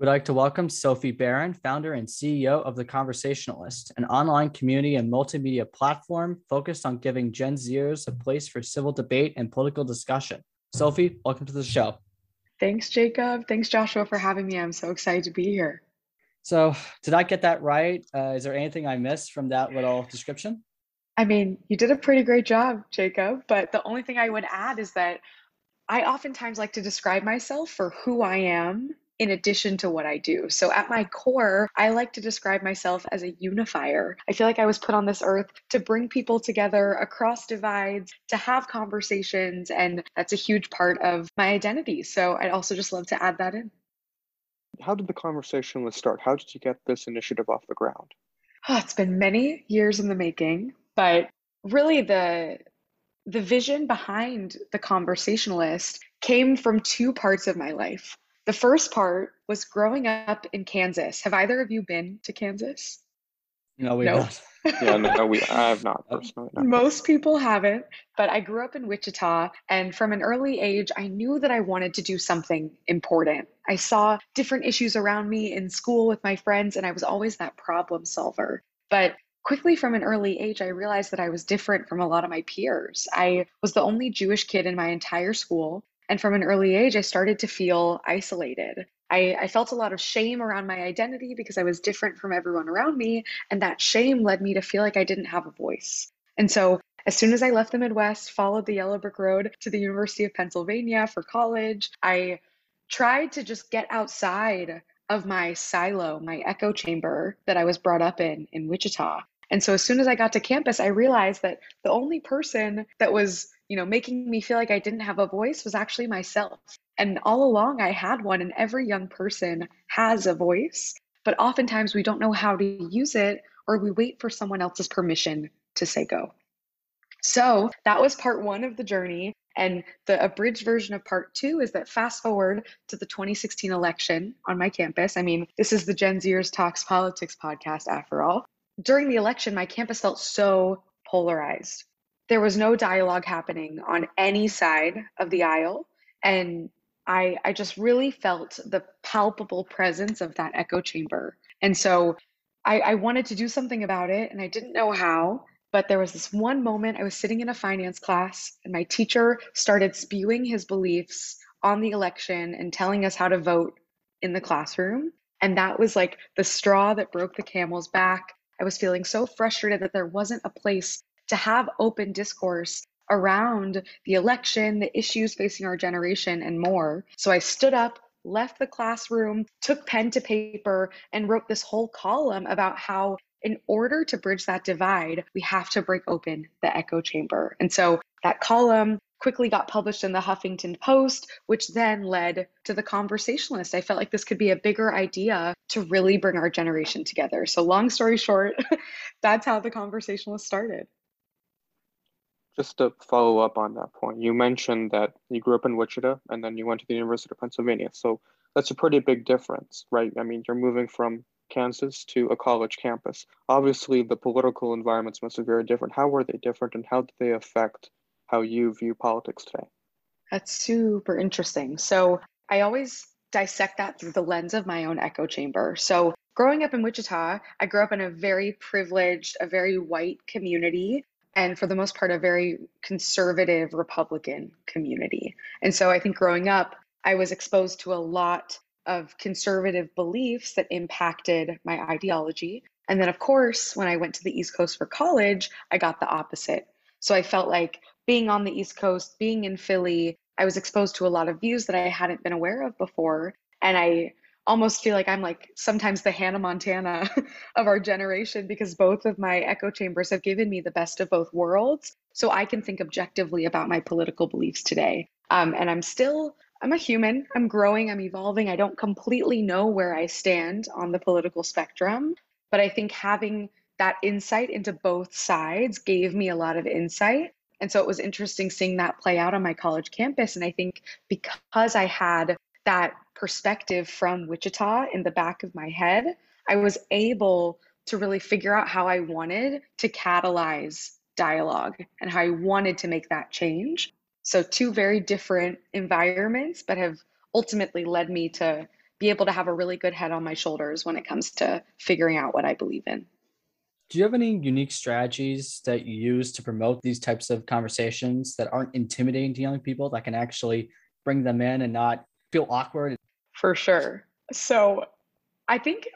We'd like to welcome Sophie Beren, founder and CEO of The Conversationalist, an online community and multimedia platform focused on giving Gen Zers a place for civil debate and political discussion. Sophie, welcome to the show. Thanks, Jacob. Thanks, Joshua, for having me. I'm so excited to be here. So, did I get that right? Uh, is there anything I missed from that little description? I mean, you did a pretty great job, Jacob. But the only thing I would add is that I oftentimes like to describe myself for who I am in addition to what I do. So at my core, I like to describe myself as a unifier. I feel like I was put on this earth to bring people together across divides, to have conversations, and that's a huge part of my identity. So I'd also just love to add that in. How did the conversation start? How did you get this initiative off the ground? Oh, it's been many years in the making, but really the the vision behind the conversationalist came from two parts of my life. The first part was growing up in Kansas. Have either of you been to Kansas? No, we no. yeah, no, we I have not personally. No. Most people haven't, but I grew up in Wichita, and from an early age, I knew that I wanted to do something important. I saw different issues around me in school with my friends, and I was always that problem solver. But quickly from an early age, I realized that I was different from a lot of my peers. I was the only Jewish kid in my entire school. And from an early age, I started to feel isolated. I, I, felt a lot of shame around my identity because I was different from everyone around me. And that shame led me to feel like I didn't have a voice. And so, as soon as I left the Midwest, followed the Yellow Brick Road to the University of Pennsylvania for college, I tried to just get outside of my silo, my echo chamber that I was brought up in in Wichita. And so, as soon as I got to campus, I realized that the only person that was you know, making me feel like I didn't have a voice was actually myself. And all along I had one, and every young person has a voice, but oftentimes we don't know how to use it or we wait for someone else's permission to say go. So that was part one of the journey. And the abridged version of part two is that fast forward to the 2016 election on my campus. I mean, this is the Gen Zers Talks Politics podcast after all. During the election, my campus felt so polarized there was no dialogue happening on any side of the aisle. And I, I just really felt the palpable presence of that echo chamber. And so I, I wanted to do something about it, and I didn't know how. But there was this one moment I was sitting in a finance class, and my teacher started spewing his beliefs on the election and telling us how to vote in the classroom. And that was like the straw that broke the camel's back. I was feeling so frustrated that there wasn't a place to have open discourse around the election, the issues facing our generation, and more. So I stood up, left the classroom, took pen to paper, and wrote this whole column about how, in order to bridge that divide, we have to break open the echo chamber. And so that column quickly got published in the Huffington Post, which then led to the conversationalist. I felt like this could be a bigger idea to really bring our generation together. So, long story short, that's how the conversationalist started. Just to follow up on that point, you mentioned that you grew up in Wichita and then you went to the University of Pennsylvania. So that's a pretty big difference, right? I mean, you're moving from Kansas to a college campus. Obviously, the political environments must be very different. How were they different and how did they affect how you view politics today? That's super interesting. So I always dissect that through the lens of my own echo chamber. So growing up in Wichita, I grew up in a very privileged, a very white community and for the most part, a very conservative Republican community. And so I think growing up, I was exposed to a lot of conservative beliefs that impacted my ideology. And then, of course, when I went to the East Coast for college, I got the opposite. So I felt like being on the East Coast, being in Philly, I was exposed to a lot of views that I hadn't been aware of before. And I almost feel like I'm like sometimes the Hannah Montana of our generation because both of my echo chambers have given me the best of both worlds. So I can think objectively about my political beliefs today. Um, and I'm still, I'm a human, I'm growing, I'm evolving. I don't completely know where I stand on the political spectrum, but I think having that insight into both sides gave me a lot of insight. And so it was interesting seeing that play out on my college campus. And I think because I had that perspective from Wichita in the back of my head, I was able to really figure out how I wanted to catalyze dialogue and how I wanted to make that change. So, two very different environments, but have ultimately led me to be able to have a really good head on my shoulders when it comes to figuring out what I believe in. Do you have any unique strategies that you use to promote these types of conversations that aren't intimidating to young people that can actually bring them in and not feel awkward? For sure. So I think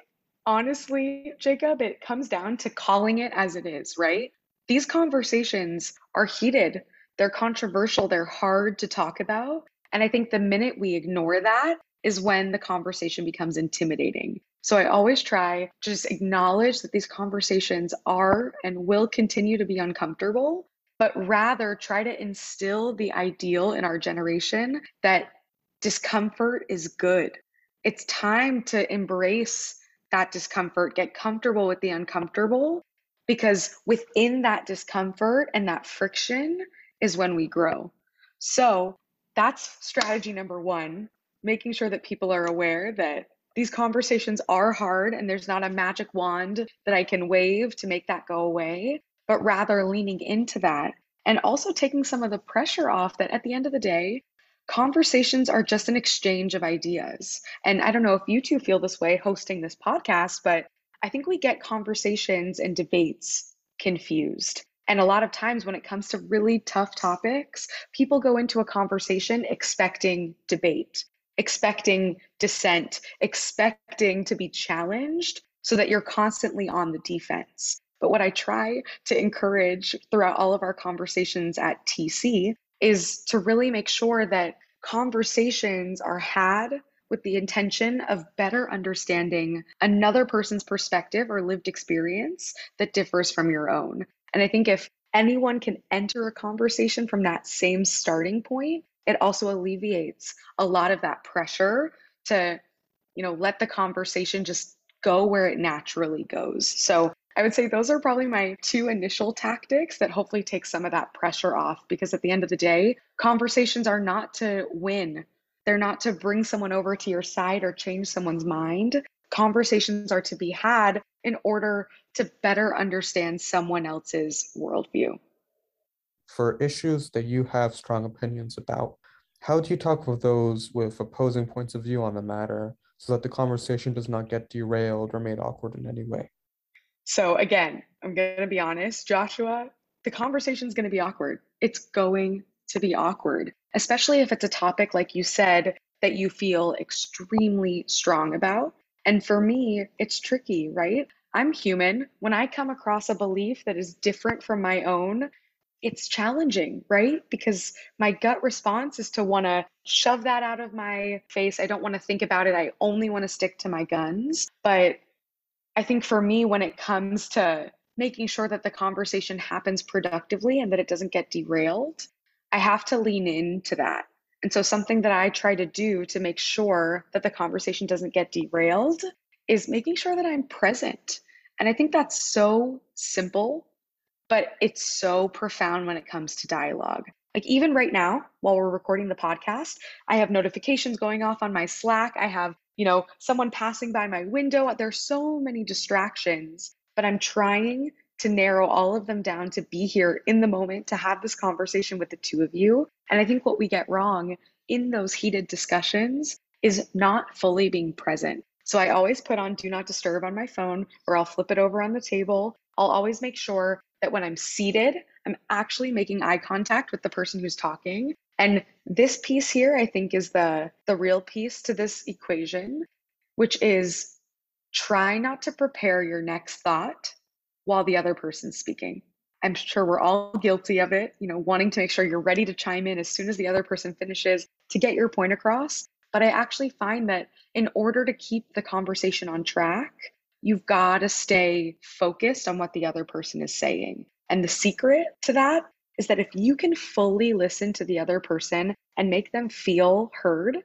honestly, Jacob, it comes down to calling it as it is, right? These conversations are heated, they're controversial, they're hard to talk about. And I think the minute we ignore that is when the conversation becomes intimidating. So I always try to just acknowledge that these conversations are and will continue to be uncomfortable, but rather try to instill the ideal in our generation that discomfort is good. It's time to embrace that discomfort, get comfortable with the uncomfortable, because within that discomfort and that friction is when we grow. So that's strategy number one, making sure that people are aware that these conversations are hard and there's not a magic wand that I can wave to make that go away, but rather leaning into that and also taking some of the pressure off that at the end of the day, conversations are just an exchange of ideas. And I don't know if you two feel this way hosting this podcast, but I think we get conversations and debates confused. And a lot of times when it comes to really tough topics, people go into a conversation expecting debate expecting dissent, expecting to be challenged so that you're constantly on the defense. But what I try to encourage throughout all of our conversations at TC is to really make sure that conversations are had with the intention of better understanding another person's perspective or lived experience that differs from your own. And I think if anyone can enter a conversation from that same starting point, it also alleviates a lot of that pressure to you know let the conversation just go where it naturally goes so i would say those are probably my two initial tactics that hopefully take some of that pressure off because at the end of the day conversations are not to win. They're not to bring someone over to your side or change someone's mind. Conversations are to be had in order to better understand someone else's worldview. For issues that you have strong opinions about, how do you talk with those with opposing points of view on the matter so that the conversation does not get derailed or made awkward in any way? So, again, I'm going to be honest, Joshua, the conversation is going to be awkward. It's going to be awkward, especially if it's a topic, like you said, that you feel extremely strong about. And for me, it's tricky, right? I'm human. When I come across a belief that is different from my own, it's challenging, right? Because my gut response is to want to shove that out of my face. I don't want to think about it. I only want to stick to my guns. But I think for me, when it comes to making sure that the conversation happens productively and that it doesn't get derailed, I have to lean into that. And so, something that I try to do to make sure that the conversation doesn't get derailed is making sure that I'm present. And I think that's so simple but it's so profound when it comes to dialogue. Like even right now, while we're recording the podcast, I have notifications going off on my Slack. I have, you know, someone passing by my window. There's so many distractions, but I'm trying to narrow all of them down to be here in the moment to have this conversation with the two of you. And I think what we get wrong in those heated discussions is not fully being present. So I always put on do not disturb on my phone or I'll flip it over on the table. I'll always make sure that when I'm seated, I'm actually making eye contact with the person who's talking. And this piece here, I think, is the, the real piece to this equation, which is try not to prepare your next thought while the other person's speaking. I'm sure we're all guilty of it, you know, wanting to make sure you're ready to chime in as soon as the other person finishes to get your point across. But I actually find that in order to keep the conversation on track, you've got to stay focused on what the other person is saying. And the secret to that is that if you can fully listen to the other person and make them feel heard,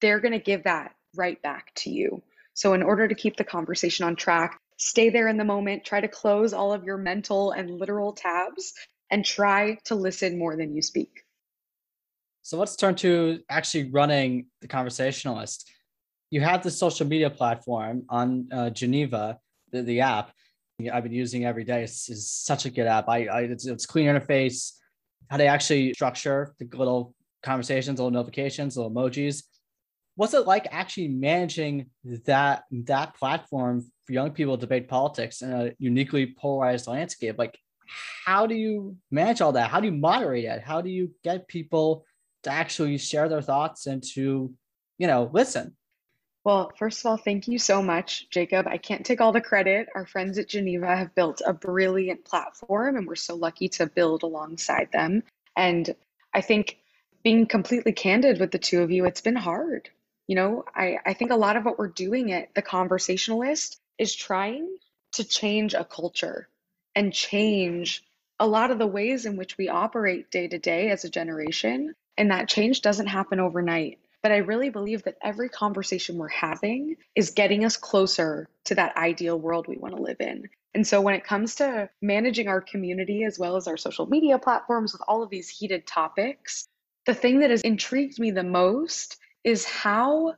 they're going to give that right back to you. So, in order to keep the conversation on track, stay there in the moment, try to close all of your mental and literal tabs, and try to listen more than you speak. So let's turn to actually running the conversationalist. You have the social media platform on uh, Geneva, the, the app. I've been using every day. It's, it's such a good app. I, I it's, it's clean interface. How they actually structure the little conversations, little notifications, little emojis. What's it like actually managing that that platform for young people to debate politics in a uniquely polarized landscape? Like, how do you manage all that? How do you moderate it? How do you get people to actually share their thoughts and to, you know, listen? Well, first of all, thank you so much, Jacob. I can't take all the credit. Our friends at Geneva have built a brilliant platform, and we're so lucky to build alongside them. And I think being completely candid with the two of you, it's been hard. You know, I, I think a lot of what we're doing at The Conversationalist is trying to change a culture and change a lot of the ways in which we operate day to day as a generation. And that change doesn't happen overnight. But I really believe that every conversation we're having is getting us closer to that ideal world we want to live in. And so when it comes to managing our community as well as our social media platforms with all of these heated topics, the thing that has intrigued me the most is how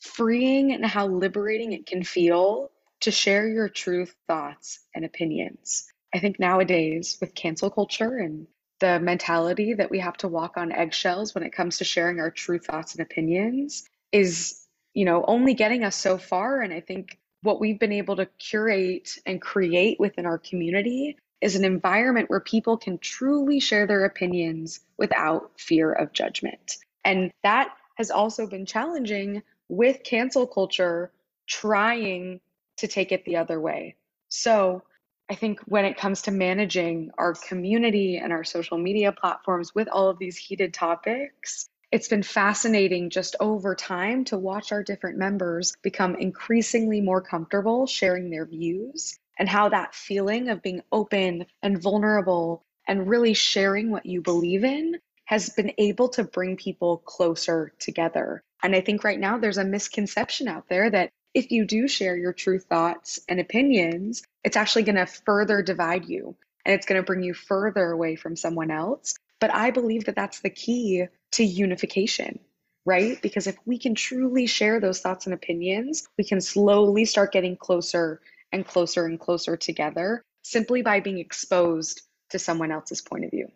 freeing and how liberating it can feel to share your truth, thoughts, and opinions. I think nowadays, with cancel culture and the mentality that we have to walk on eggshells when it comes to sharing our true thoughts and opinions is you know only getting us so far. And i think what we've been able to curate and create within our community is an environment where people can truly share their opinions without fear of judgment. And that has also been challenging with cancel culture trying to take it the other way. So I think when it comes to managing our community and our social media platforms with all of these heated topics, it's been fascinating just over time to watch our different members become increasingly more comfortable sharing their views and how that feeling of being open and vulnerable and really sharing what you believe in has been able to bring people closer together. And I think right now there's a misconception out there that if you do share your true thoughts and opinions, it's actually going to further divide you and it's going to bring you further away from someone else. But I believe that that's the key to unification, right? Because if we can truly share those thoughts and opinions, we can slowly start getting closer and closer and closer together simply by being exposed to someone else's point of view.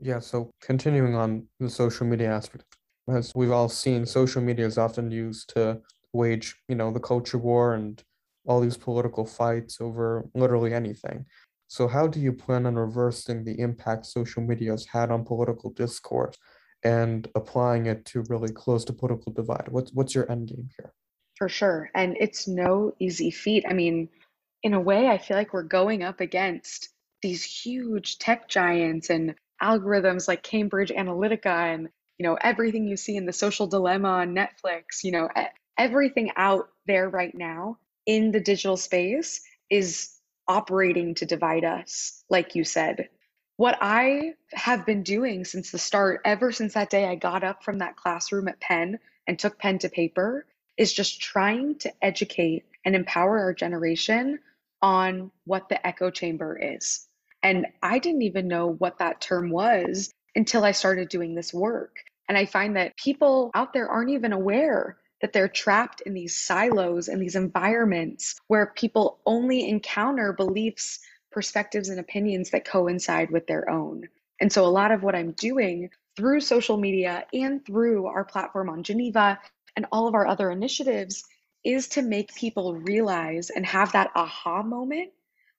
Yeah, so continuing on the social media aspect, as we've all seen, social media is often used to wage, you know, the culture war and all these political fights over literally anything. So, how do you plan on reversing the impact social media has had on political discourse and applying it to really close the political divide? What's what's your end game here? For sure, and it's no easy feat. I mean, in a way, I feel like we're going up against these huge tech giants and algorithms like Cambridge Analytica and you know everything you see in the social dilemma on Netflix. You know, everything out there right now in the digital space is operating to divide us, like you said. What I have been doing since the start, ever since that day I got up from that classroom at Penn and took pen to paper, is just trying to educate and empower our generation on what the echo chamber is. And I didn't even know what that term was until I started doing this work. And I find that people out there aren't even aware that they're trapped in these silos and these environments where people only encounter beliefs, perspectives, and opinions that coincide with their own. And so, a lot of what I'm doing through social media and through our platform on Geneva and all of our other initiatives is to make people realize and have that aha moment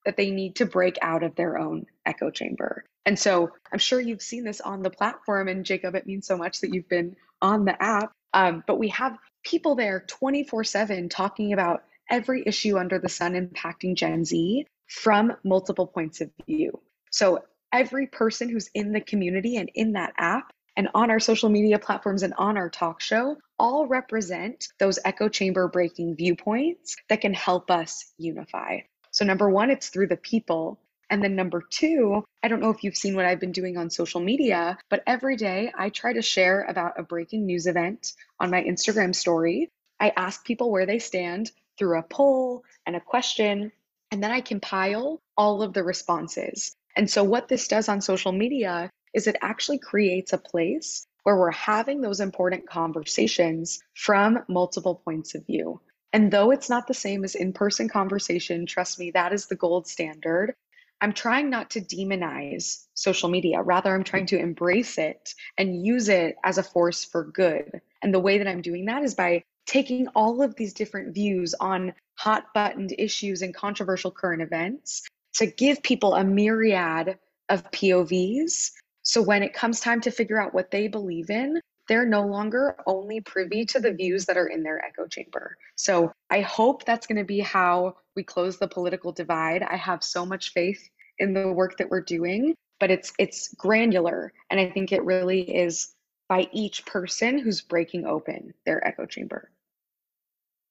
that they need to break out of their own echo chamber. And so I'm sure you've seen this on the platform. And Jacob, it means so much that you've been on the app. Um, but we have people there 24 7 talking about every issue under the sun impacting Gen Z from multiple points of view. So every person who's in the community and in that app and on our social media platforms and on our talk show all represent those echo chamber breaking viewpoints that can help us unify. So, number one, it's through the people. And then number two, I don't know if you've seen what I've been doing on social media, but every day I try to share about a breaking news event on my Instagram story. I ask people where they stand through a poll and a question, and then I compile all of the responses. And so, what this does on social media is it actually creates a place where we're having those important conversations from multiple points of view. And though it's not the same as in person conversation, trust me, that is the gold standard. I'm trying not to demonize social media. Rather, I'm trying to embrace it and use it as a force for good. And the way that I'm doing that is by taking all of these different views on hot buttoned issues and controversial current events to give people a myriad of POVs. So when it comes time to figure out what they believe in, they're no longer only privy to the views that are in their echo chamber. So I hope that's going to be how we close the political divide. I have so much faith in the work that we're doing, but it's it's granular and I think it really is by each person who's breaking open their echo chamber.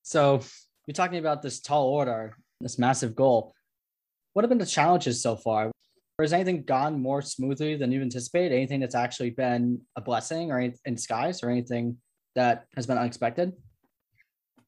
So, you're talking about this tall order, this massive goal. What have been the challenges so far? Or has anything gone more smoothly than you anticipated? Anything that's actually been a blessing or in disguise or anything that has been unexpected?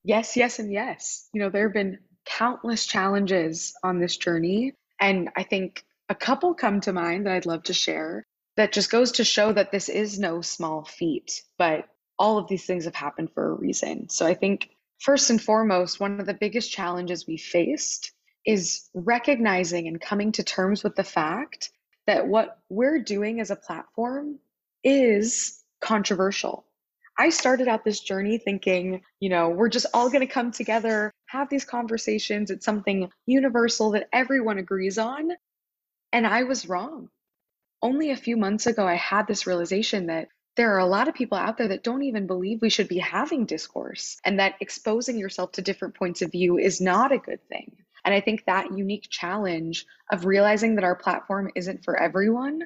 Yes, yes, and yes. You know, there have been countless challenges on this journey. And I think a couple come to mind that I'd love to share that just goes to show that this is no small feat, but all of these things have happened for a reason. So I think first and foremost, one of the biggest challenges we faced is recognizing and coming to terms with the fact that what we're doing as a platform is controversial. I started out this journey thinking, you know, we're just all going to come together, have these conversations. It's something universal that everyone agrees on. And I was wrong. Only a few months ago, I had this realization that there are a lot of people out there that don't even believe we should be having discourse and that exposing yourself to different points of view is not a good thing. And I think that unique challenge of realizing that our platform isn't for everyone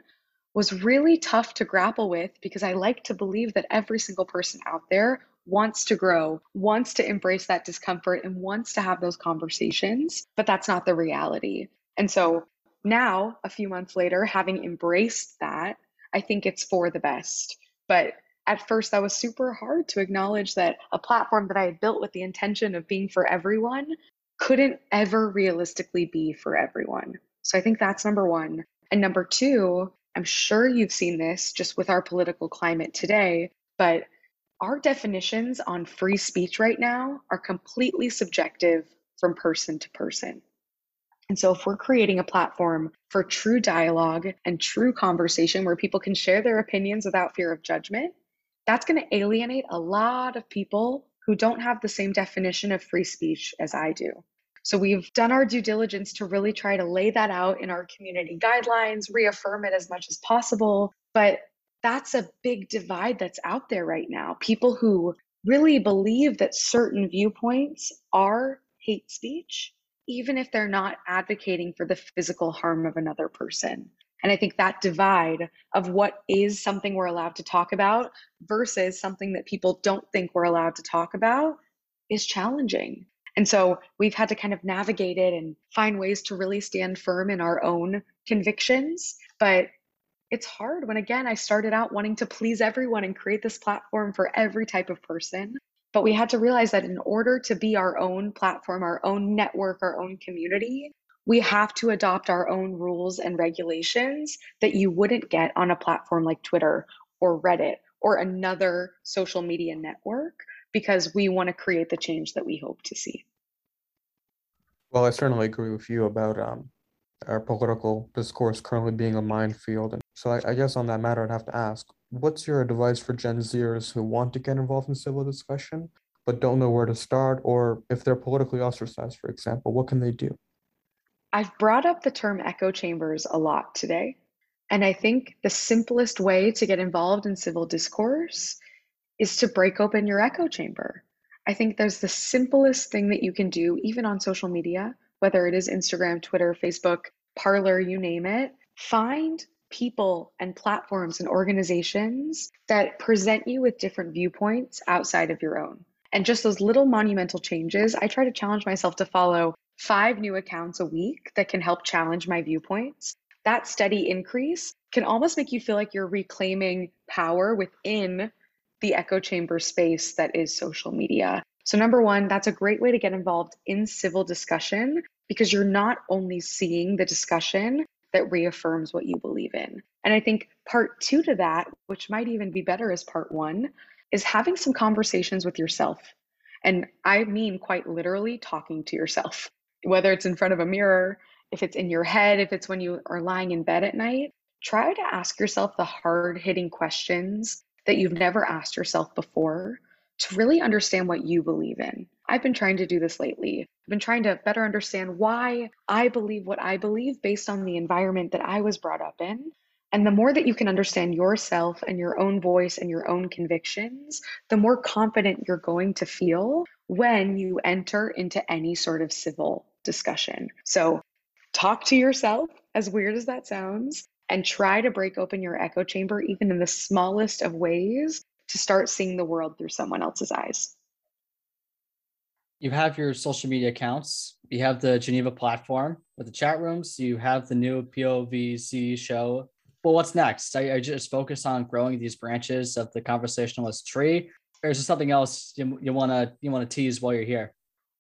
was really tough to grapple with because I like to believe that every single person out there wants to grow, wants to embrace that discomfort, and wants to have those conversations. But that's not the reality. And so now, a few months later, having embraced that, I think it's for the best. But at first, that was super hard to acknowledge that a platform that I had built with the intention of being for everyone couldn't ever realistically be for everyone. So I think that's number one. And number two, I'm sure you've seen this just with our political climate today, but our definitions on free speech right now are completely subjective from person to person. And so, if we're creating a platform for true dialogue and true conversation where people can share their opinions without fear of judgment, that's going to alienate a lot of people who don't have the same definition of free speech as I do. So we've done our due diligence to really try to lay that out in our community guidelines, reaffirm it as much as possible. But that's a big divide that's out there right now. People who really believe that certain viewpoints are hate speech, even if they're not advocating for the physical harm of another person. And I think that divide of what is something we're allowed to talk about versus something that people don't think we're allowed to talk about is challenging. And so we've had to kind of navigate it and find ways to really stand firm in our own convictions. But it's hard when, again, I started out wanting to please everyone and create this platform for every type of person. But we had to realize that in order to be our own platform, our own network, our own community, we have to adopt our own rules and regulations that you wouldn't get on a platform like Twitter or Reddit or another social media network because we want to create the change that we hope to see. Well, I certainly agree with you about um, our political discourse currently being a minefield. And so I, I guess on that matter, I'd have to ask, what's your advice for Gen Zers who want to get involved in civil discussion, but don't know where to start, or if they're politically ostracized, for example, what can they do? I've brought up the term echo chambers a lot today. And I think the simplest way to get involved in civil discourse is to break open your echo chamber. I think there's the simplest thing that you can do, even on social media, whether it is Instagram, Twitter, Facebook, Parler, you name it. Find people and platforms and organizations that present you with different viewpoints outside of your own. And just those little monumental changes, I try to challenge myself to follow five new accounts a week that can help challenge my viewpoints. That steady increase can almost make you feel like you're reclaiming power within the echo chamber space that is social media. So, number one, that's a great way to get involved in civil discussion because you're not only seeing the discussion that reaffirms what you believe in. And I think part two to that, which might even be better as part one, is having some conversations with yourself. And I mean quite literally talking to yourself, whether it's in front of a mirror, if it's in your head, if it's when you are lying in bed at night. Try to ask yourself the hard hitting questions that you've never asked yourself before to really understand what you believe in. I've been trying to do this lately. I've been trying to better understand why I believe what I believe based on the environment that I was brought up in. And the more that you can understand yourself and your own voice and your own convictions, the more confident you're going to feel when you enter into any sort of civil discussion. So, talk to yourself, as weird as that sounds, and try to break open your echo chamber, even in the smallest of ways, to start seeing the world through someone else's eyes. You have your social media accounts. You have the Geneva platform with the chat rooms. You have the new POVZ show. But what's next? I, I just focus on growing these branches of the conversationalist tree, or is there something else you, you wanna you wanna tease while you're here?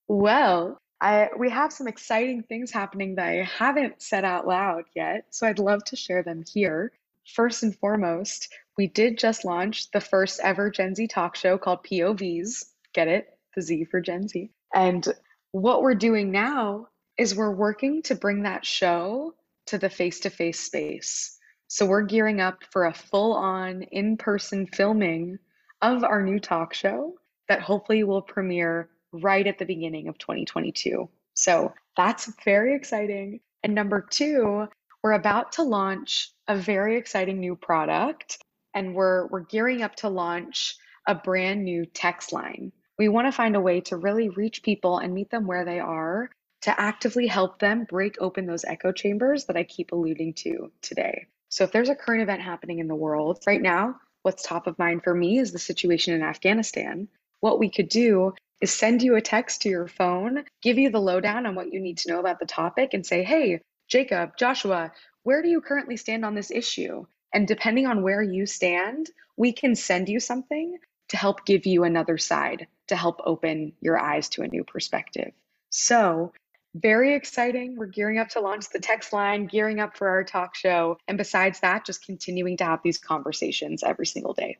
Well, I we have some exciting things happening that I haven't said out loud yet, so I'd love to share them here. First and foremost, we did just launch the first ever Gen Z talk show called POVZ. Get it? The Z for Gen Z. And what we're doing now is we're working to bring that show to the face to face space. So we're gearing up for a full on in person filming of our new talk show that hopefully will premiere right at the beginning of 2022. So that's very exciting. And number two, we're about to launch a very exciting new product and we're we're gearing up to launch a brand new text line. We want to find a way to really reach people and meet them where they are to actively help them break open those echo chambers that I keep alluding to today. So if there's a current event happening in the world right now, what's top of mind for me is the situation in Afghanistan. What we could do is send you a text to your phone, give you the lowdown on what you need to know about the topic, and say, hey, Jacob, Joshua, where do you currently stand on this issue? And depending on where you stand, we can send you something to help give you another side, to help open your eyes to a new perspective. So, very exciting. We're gearing up to launch the text line, gearing up for our talk show. And besides that, just continuing to have these conversations every single day.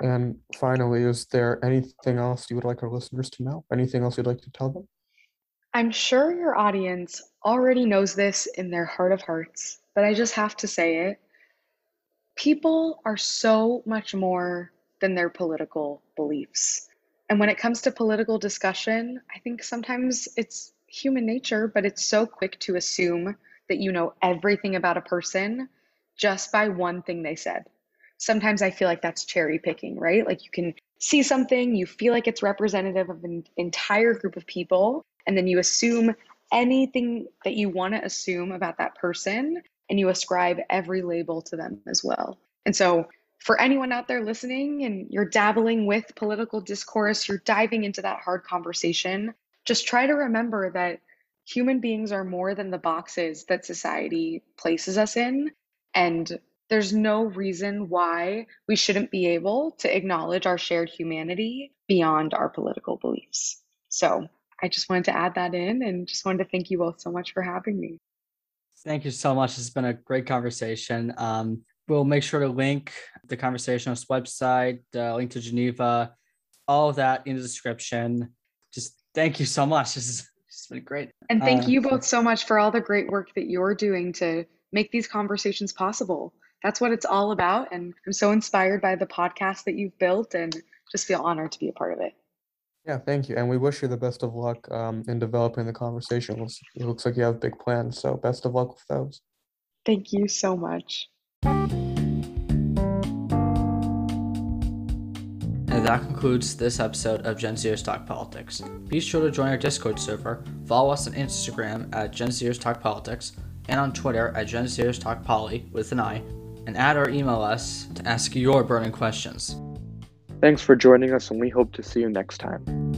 And finally, is there anything else you would like our listeners to know? Anything else you'd like to tell them? I'm sure your audience already knows this in their heart of hearts, but I just have to say it people are so much more than their political beliefs. And when it comes to political discussion, I think sometimes it's human nature, but it's so quick to assume that you know everything about a person just by one thing they said. Sometimes I feel like that's cherry picking, right? Like you can see something, you feel like it's representative of an entire group of people, and then you assume anything that you want to assume about that person and you ascribe every label to them as well. And so, for anyone out there listening and you're dabbling with political discourse, you're diving into that hard conversation, just try to remember that human beings are more than the boxes that society places us in. And there's no reason why we shouldn't be able to acknowledge our shared humanity beyond our political beliefs. So I just wanted to add that in and just wanted to thank you both so much for having me. Thank you so much. It's been a great conversation. Um, we'll make sure to link the conversationalist website, uh, link to Geneva, all of that in the description. Just thank you so much. This has been great. And thank uh, you both so much for all the great work that you're doing to make these conversations possible. That's what it's all about. And I'm so inspired by the podcast that you've built and just feel honored to be a part of it. Yeah, thank you. And we wish you the best of luck um, in developing the conversation. It looks like you have big plans. So best of luck with those. Thank you so much. And that concludes this episode of Gen Zers Talk Politics. Be sure to join our Discord server, follow us on Instagram at Gen Zers Talk Politics, and on Twitter at Gen Zers Talk Poly with an I, and add or email us to ask your burning questions. Thanks for joining us, and we hope to see you next time.